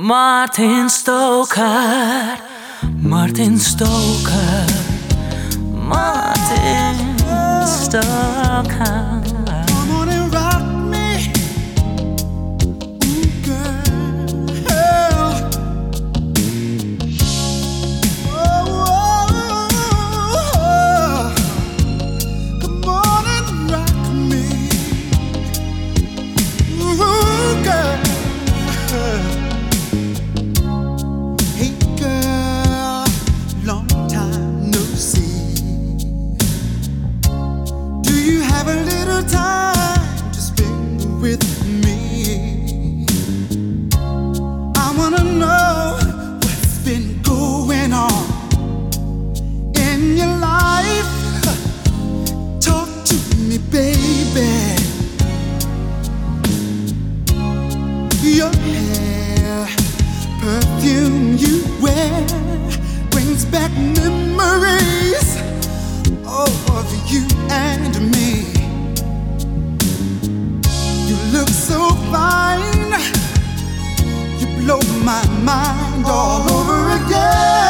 Martin Stoker, Martin Stoker, Martin Stoker. You and me. You look so fine, you blow my mind all over again.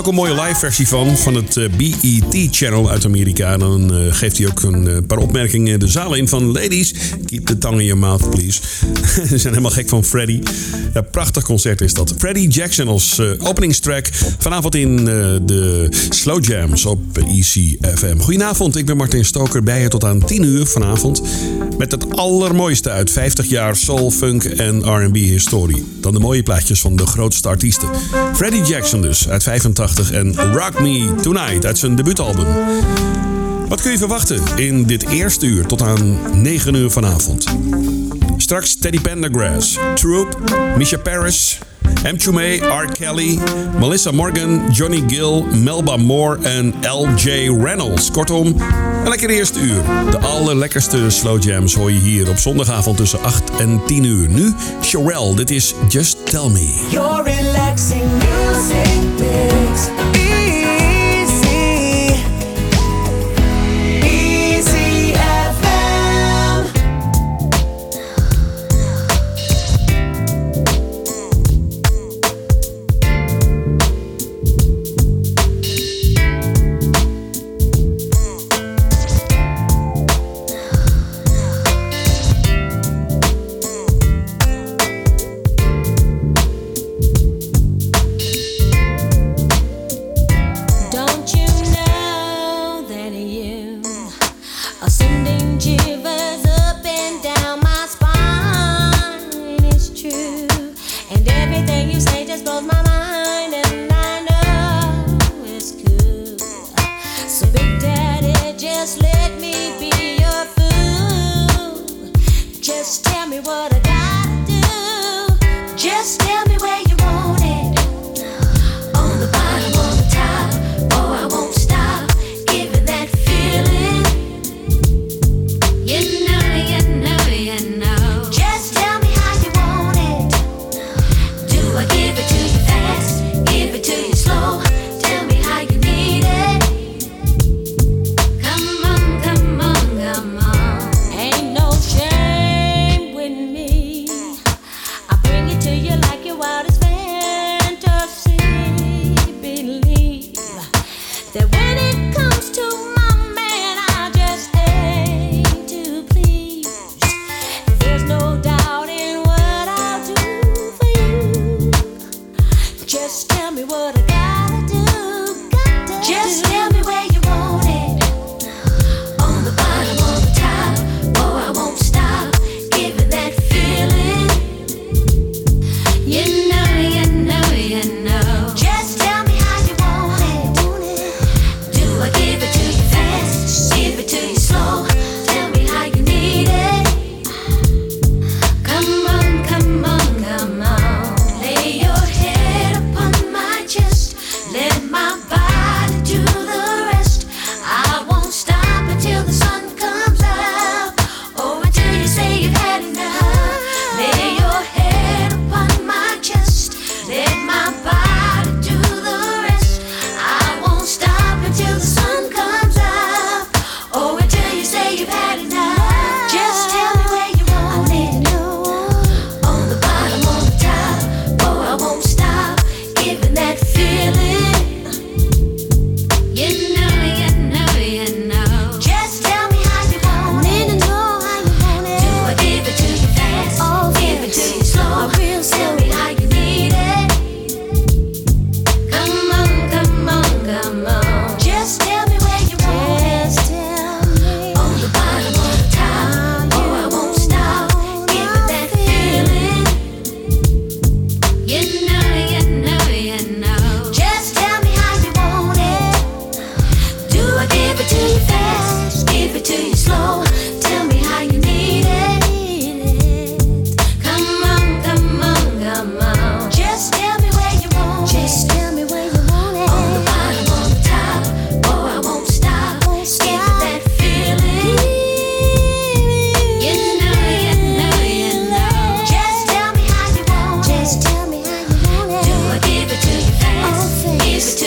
Ook een mooie live versie van, van het eh, BET-channel uit Amerika. En dan eh, geeft hij ook een eh, paar opmerkingen de zaal in van... Ladies, keep the tongue in your mouth, please. Ze zijn helemaal gek van Freddy. Ja, prachtig concert is dat. Freddy Jackson als eh, openingstrack. Vanavond in de Slow Jams op ECFM. Goedenavond, ik ben Martin Stoker. Bij je tot aan 10 uur vanavond. Met het allermooiste uit 50 jaar soul, funk en R&B historie. Dan de mooie plaatjes van de grootste artiesten. Freddie Jackson dus, uit 85. En Rock Me Tonight, uit zijn debuutalbum. Wat kun je verwachten in dit eerste uur tot aan 9 uur vanavond? Straks Teddy Pendergrass, Troop, Misha Paris, M. Chumé, R. Kelly, Melissa Morgan, Johnny Gill, Melba Moore en L.J. Reynolds. Kortom, een lekker eerste uur. De allerlekkerste slow jams hoor je hier op zondagavond tussen 8 en 10 uur. Nu Sherelle, dit is Just Tell Me. Your relaxing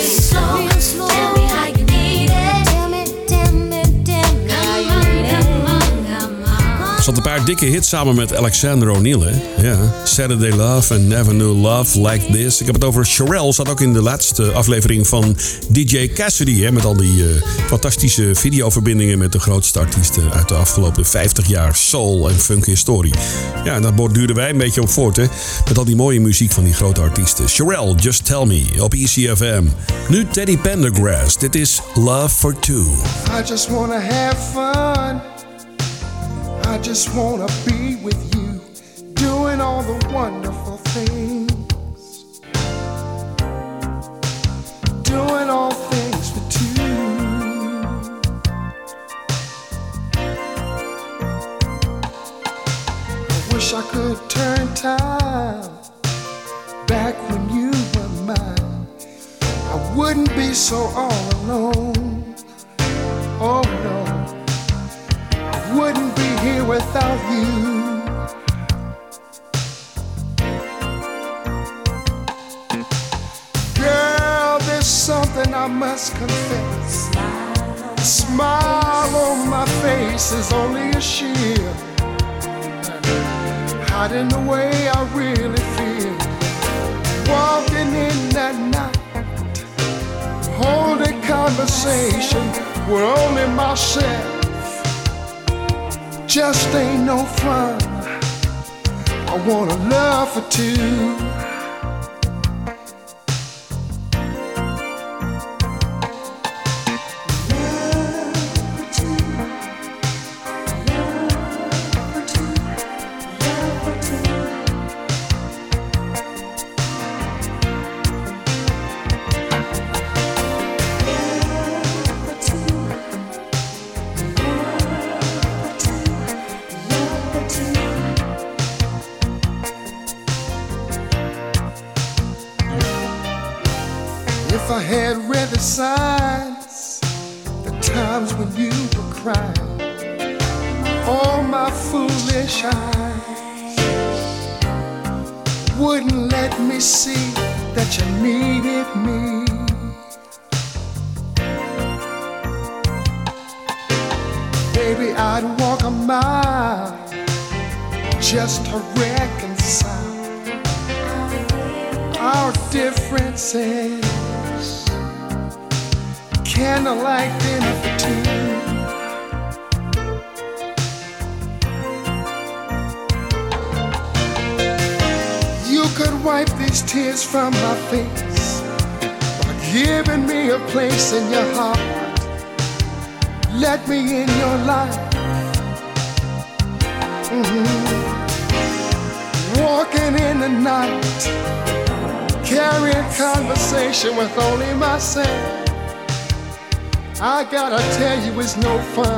so dikke hit samen met Alexander O'Neill. Ja. Saturday Love and Never Knew Love Like This. Ik heb het over Sherelle. Zat ook in de laatste aflevering van DJ Cassidy. Hè, met al die uh, fantastische videoverbindingen met de grootste artiesten uit de afgelopen 50 jaar soul en funk historie. Ja, daar borduren wij een beetje op voort. Met al die mooie muziek van die grote artiesten. Sherelle, Just Tell Me op ECFM. Nu Teddy Pendergrass. Dit is Love for Two. I just wanna have fun. I just wanna be with you, doing all the wonderful things, doing all things for two. I wish I could turn time back when you were mine. I wouldn't be so all alone. Oh no wouldn't be here without you. Girl, there's something I must confess. The smile on my face is only a shield, hiding the way I really feel. Walking in that night, holding conversation with only myself just ain't no fun. I want a love for two. no fun.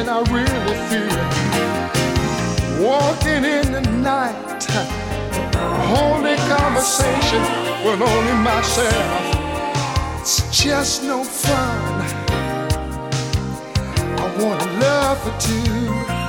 and I really feel it. Walking in the night, holding conversation with only myself. It's just no fun. I want love for two.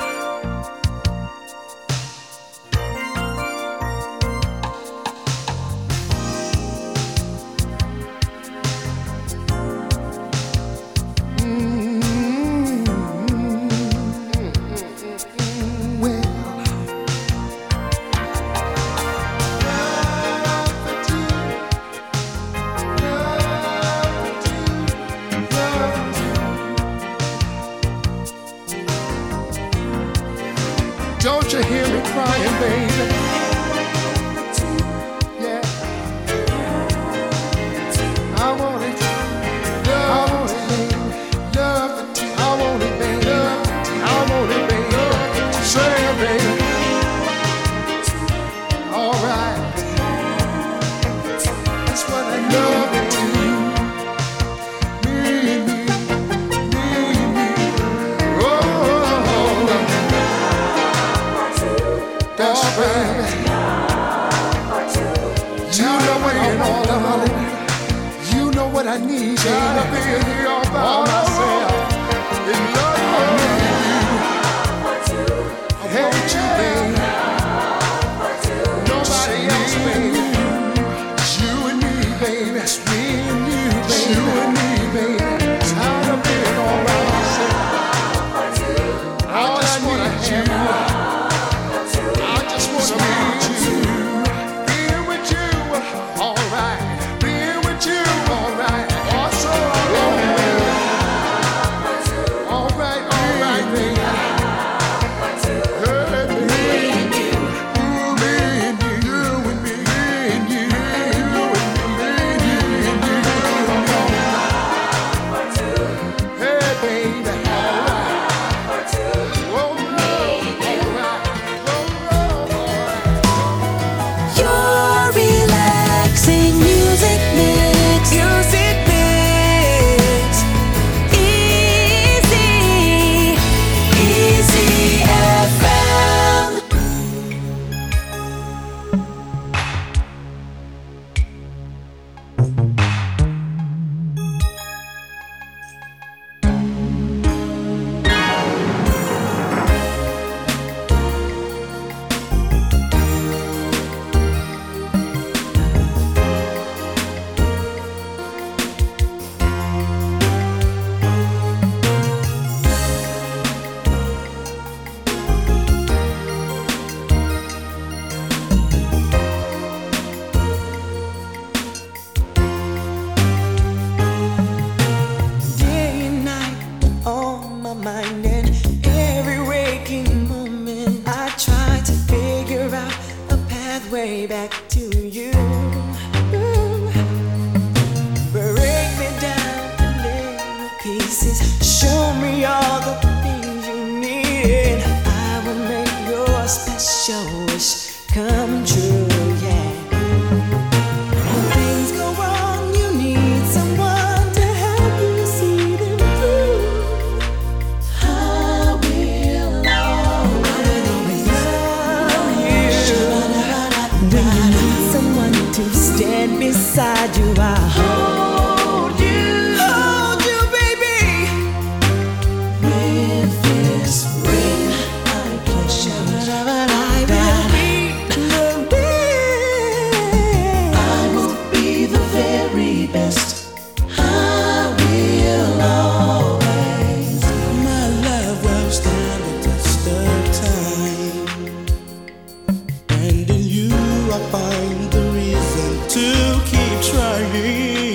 keep trying.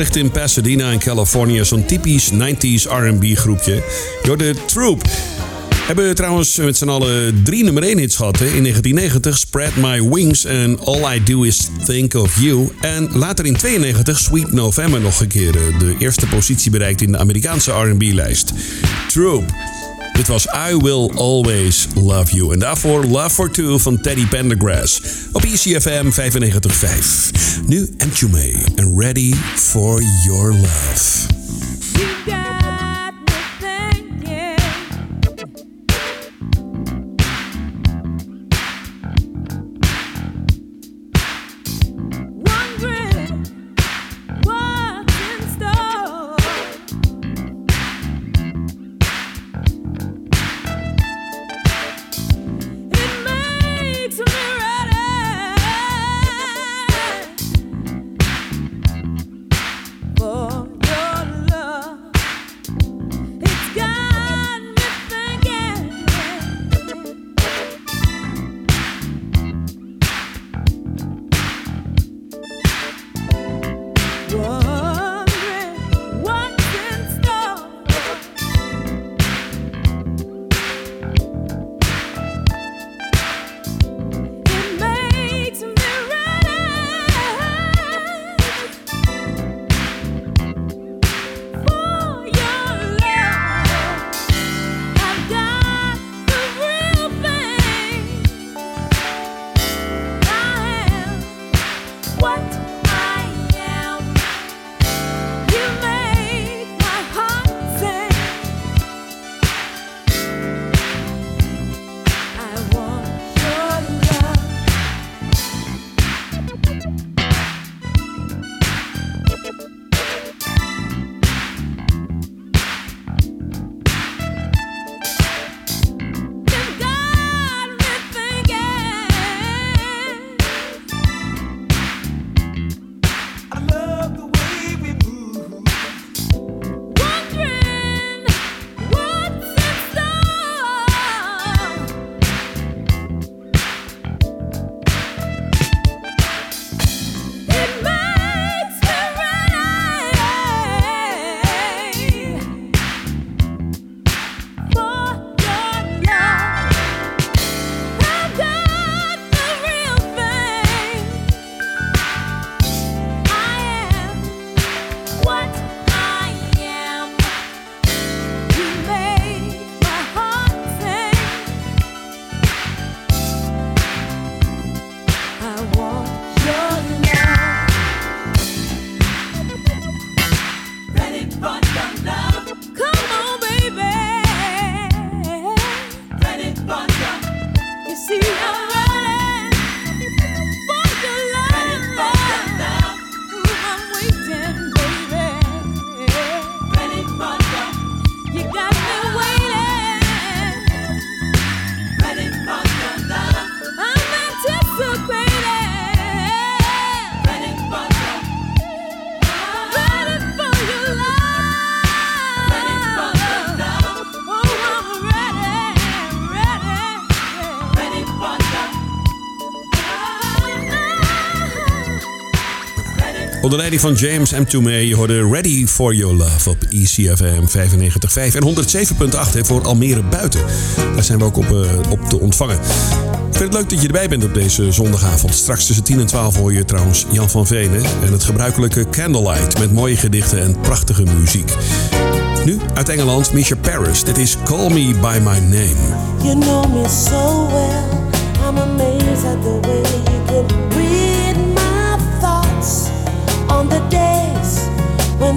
opgericht in Pasadena in Californië. Zo'n typisch 90s RB groepje. Door de Troop. Hebben trouwens met z'n allen drie nummer 1 hits gehad. Hè? In 1990 Spread My Wings en All I Do Is Think Of You. En later in 92 Sweet November nog een keer. Eh, de eerste positie bereikt in de Amerikaanse R&B lijst. Troop. Dit was I Will Always Love You. En daarvoor Love for Two van Teddy Pendergrass. Op ECFM 95.5. Nu Entume en Ready for Your Love. Onder leiding van James M. Toomey. Je hoorde Ready for Your Love op ECFM 95.5 en 107.8 voor Almere Buiten. Daar zijn we ook op, eh, op te ontvangen. Ik vind het leuk dat je erbij bent op deze zondagavond. Straks tussen 10 en 12 hoor je trouwens Jan van Venen en het gebruikelijke Candlelight met mooie gedichten en prachtige muziek. Nu uit Engeland, Misha Paris. Dit is Call Me By My Name. You know me so well. I'm amazed at the way you can breathe.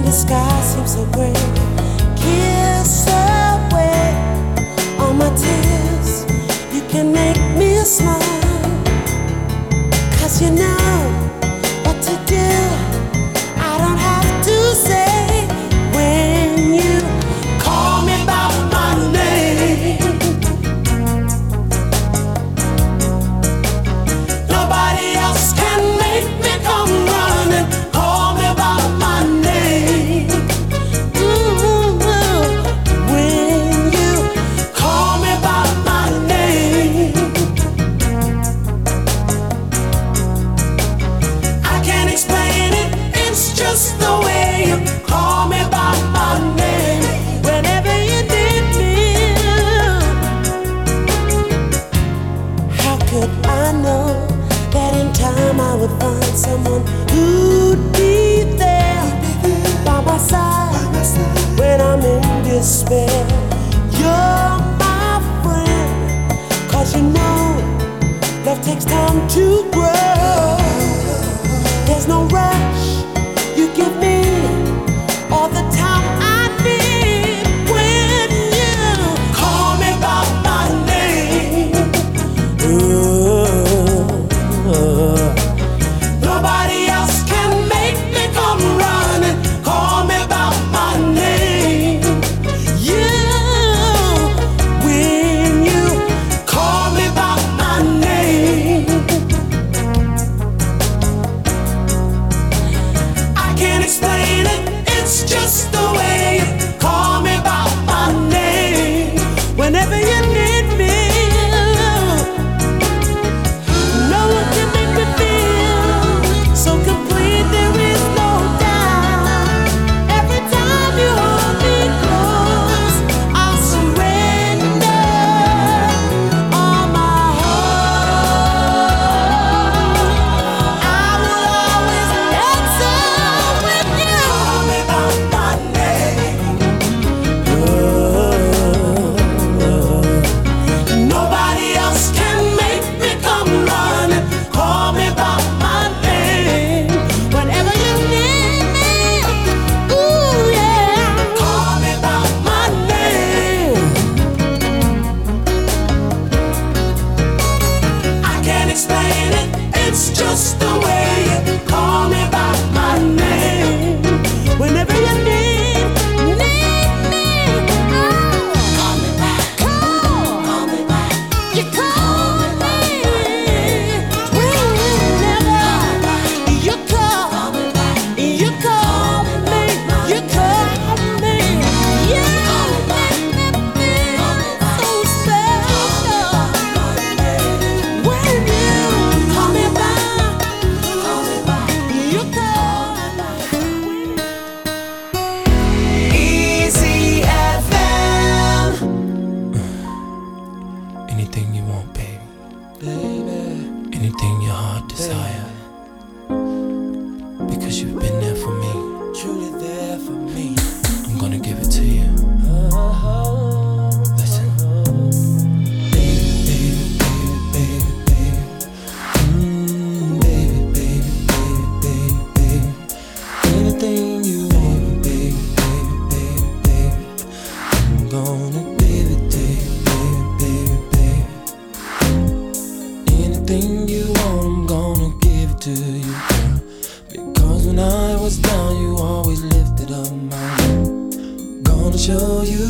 the sky seems so gray. Kiss away all my tears. You can make me you know.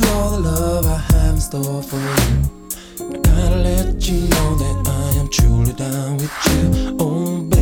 all the love I have in store for you. I gotta let you know that I am truly down with you. Oh,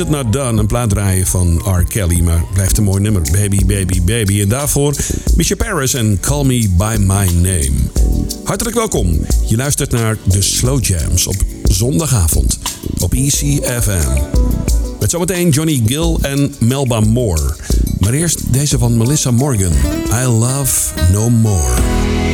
het naar Done, een plaat draaien van R. Kelly. Maar blijft een mooi nummer. Baby, baby, baby. En daarvoor Misha Paris en Call Me By My Name. Hartelijk welkom. Je luistert naar de Slow Jams op zondagavond op ECFM. Met zometeen Johnny Gill en Melba Moore. Maar eerst deze van Melissa Morgan. I Love No More.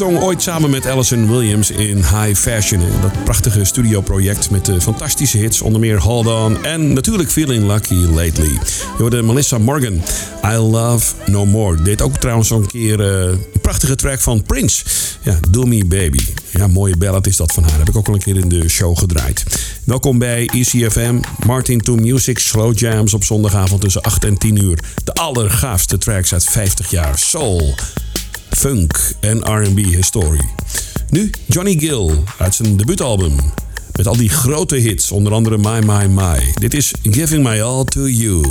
Zong ooit samen met Alison Williams in High Fashion. Dat prachtige studioproject met de fantastische hits. Onder meer Hold On en natuurlijk Feeling Lucky Lately. Je hoorde Melissa Morgan. I Love No More. Deed ook trouwens een keer eh, een prachtige track van Prince. Ja, Do Me Baby. Ja, mooie ballad is dat van haar. Heb ik ook al een keer in de show gedraaid. Welkom bij ECFM. Martin to Music Slow Jams op zondagavond tussen 8 en 10 uur. De allergaafste tracks uit 50 jaar soul funk en R&B historie. Nu Johnny Gill uit zijn debuutalbum. Met al die grote hits, onder andere My My My. Dit is Giving My All To You.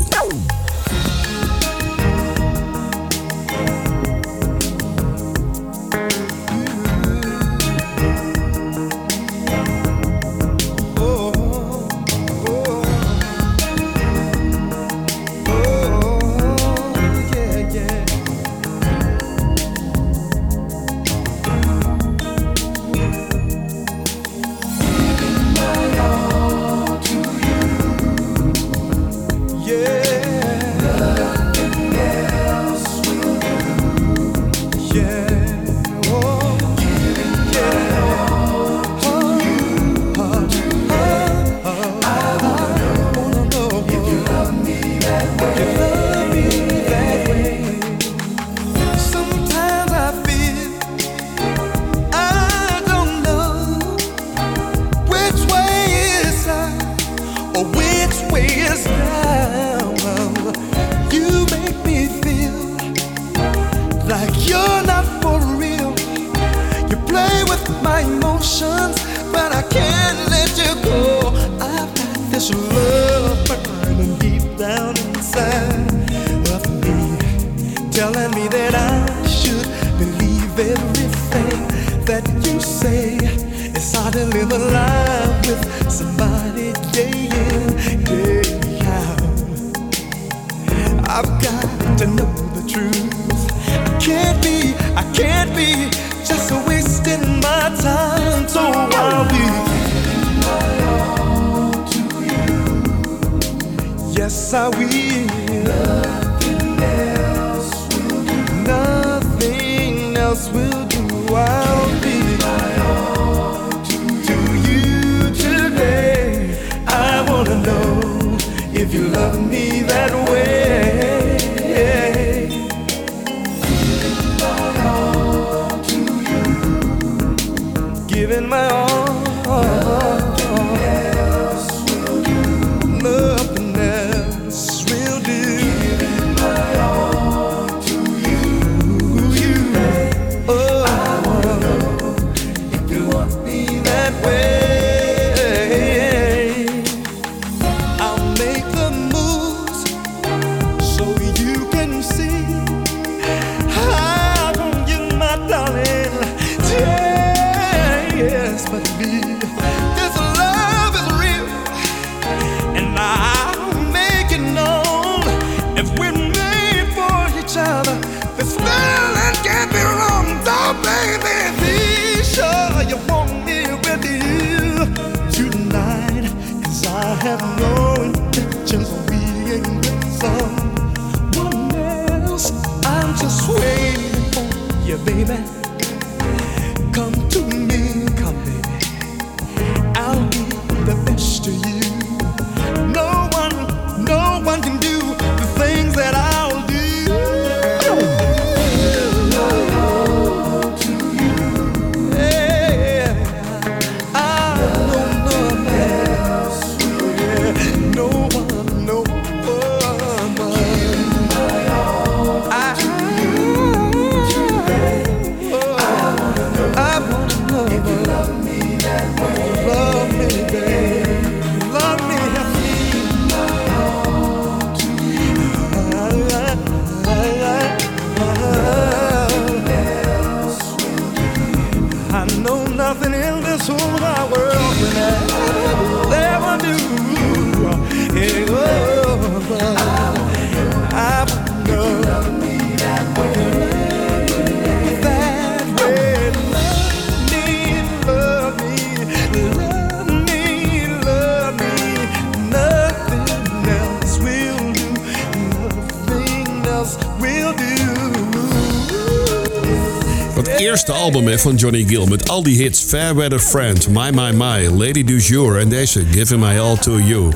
Eerste album van Johnny Gill met al die hits. Fair Weather Friend, My My My, Lady Du Jour en deze Giving My All To You.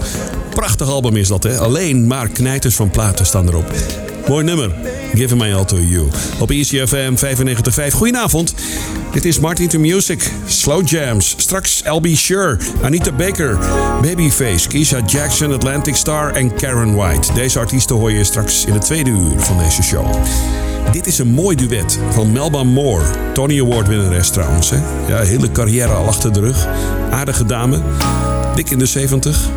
Prachtig album is dat hè. Alleen maar knijters van platen staan erop. Mooi nummer. Giving My All To You. Op ECFM 95.5. Goedenavond. Dit is Martin to Music. Slow Jams. Straks LB Sure, Anita Baker, Babyface, Keisha Jackson, Atlantic Star en Karen White. Deze artiesten hoor je straks in het tweede uur van deze show. Dit is een mooi duet van Melba Moore. Tony Award winnares trouwens. Hè? Ja, hele carrière al achter de rug. Aardige dame. Dik in de 70.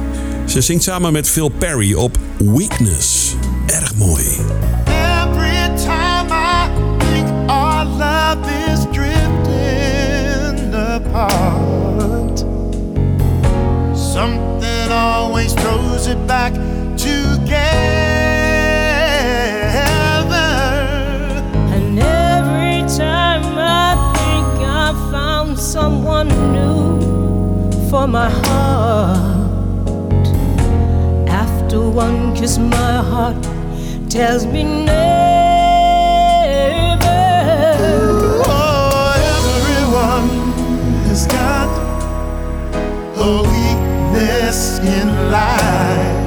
Ze zingt samen met Phil Perry op Weakness. Erg mooi. Every time I think our love is drifting apart, something always throws it back together. Someone new for my heart, after one kiss, my heart tells me never. Oh, everyone has got a weakness in life.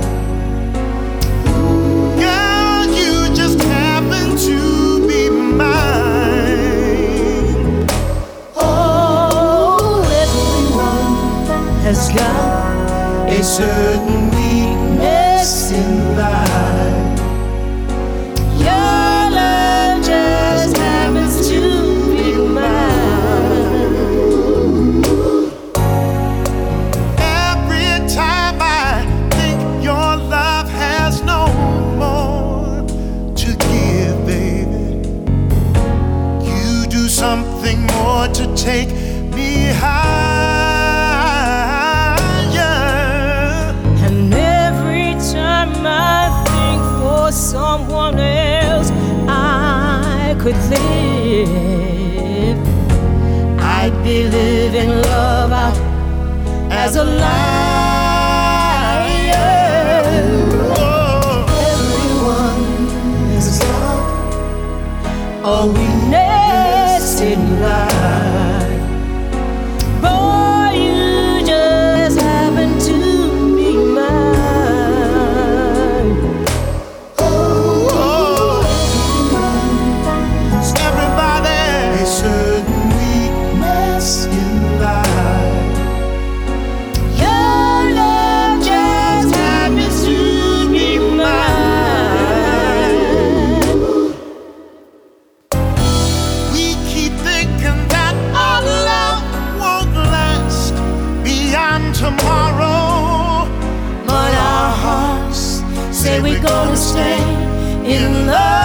in love.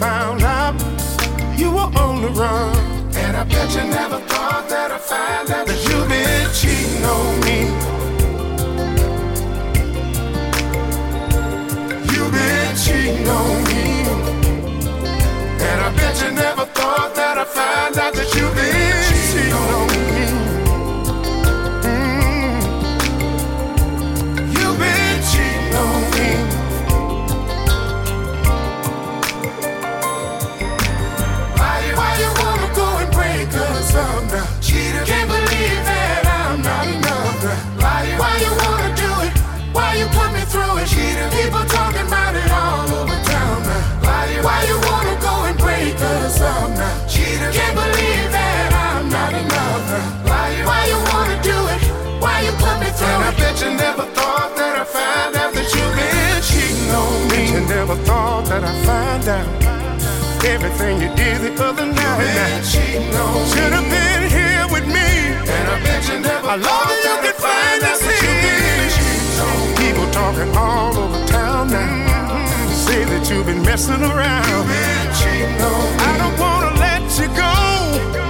found out you were on the run. And I bet you never thought that I'd find out that you've been cheating on me. You've been cheating on me. And I bet you never thought that I'd find out that you've been. Never thought that I'd find out everything you did the other night. Should have been here with me. And I bet you never I love that you could find the People talking all over town now. Say that you've been messing around. I don't wanna let you go.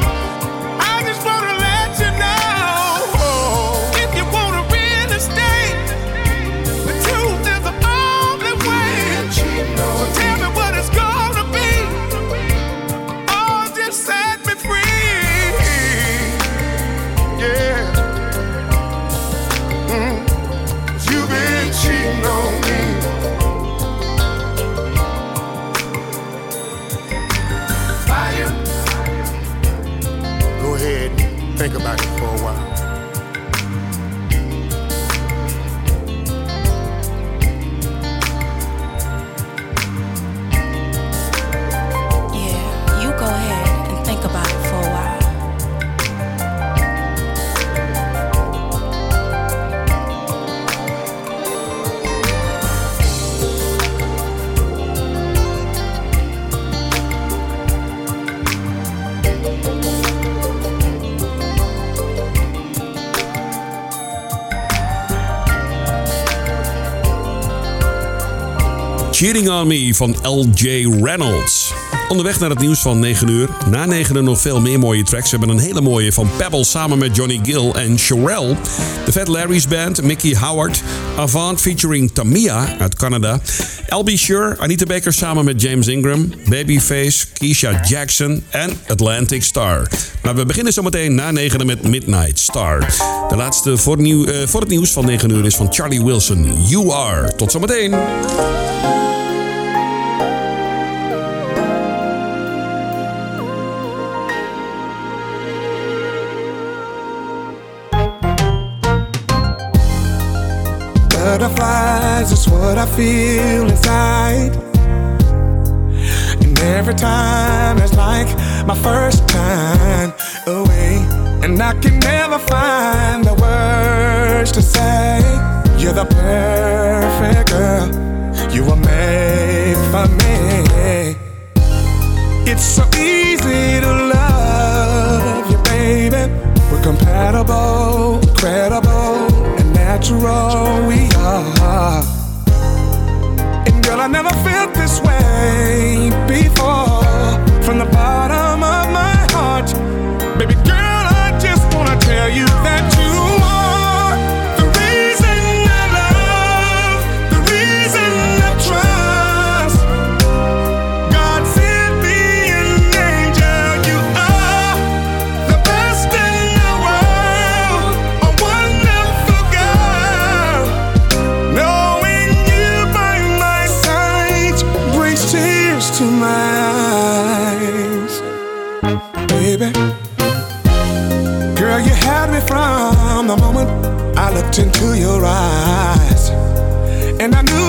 Think about it Cheating on Me van L.J. Reynolds. Onderweg naar het nieuws van 9 uur. Na 9 uur nog veel meer mooie tracks. We hebben een hele mooie van Pebble samen met Johnny Gill en Sherelle. De Fat Larry's Band, Mickey Howard. Avant featuring Tamia uit Canada. LB Sure, Anita Baker samen met James Ingram. Babyface, Keisha Jackson en Atlantic Star. Maar we beginnen zometeen na 9 met Midnight Star. De laatste voor, eh, voor het nieuws van 9 uur is van Charlie Wilson. You Are. Tot zometeen. Butterflies is what I feel inside. And every time it's like my first time away. And I can never find the words to say. You're the perfect girl. You were made for me. It's so easy to love you, baby. We're compatible, credible, and natural. Looked into your eyes. And I knew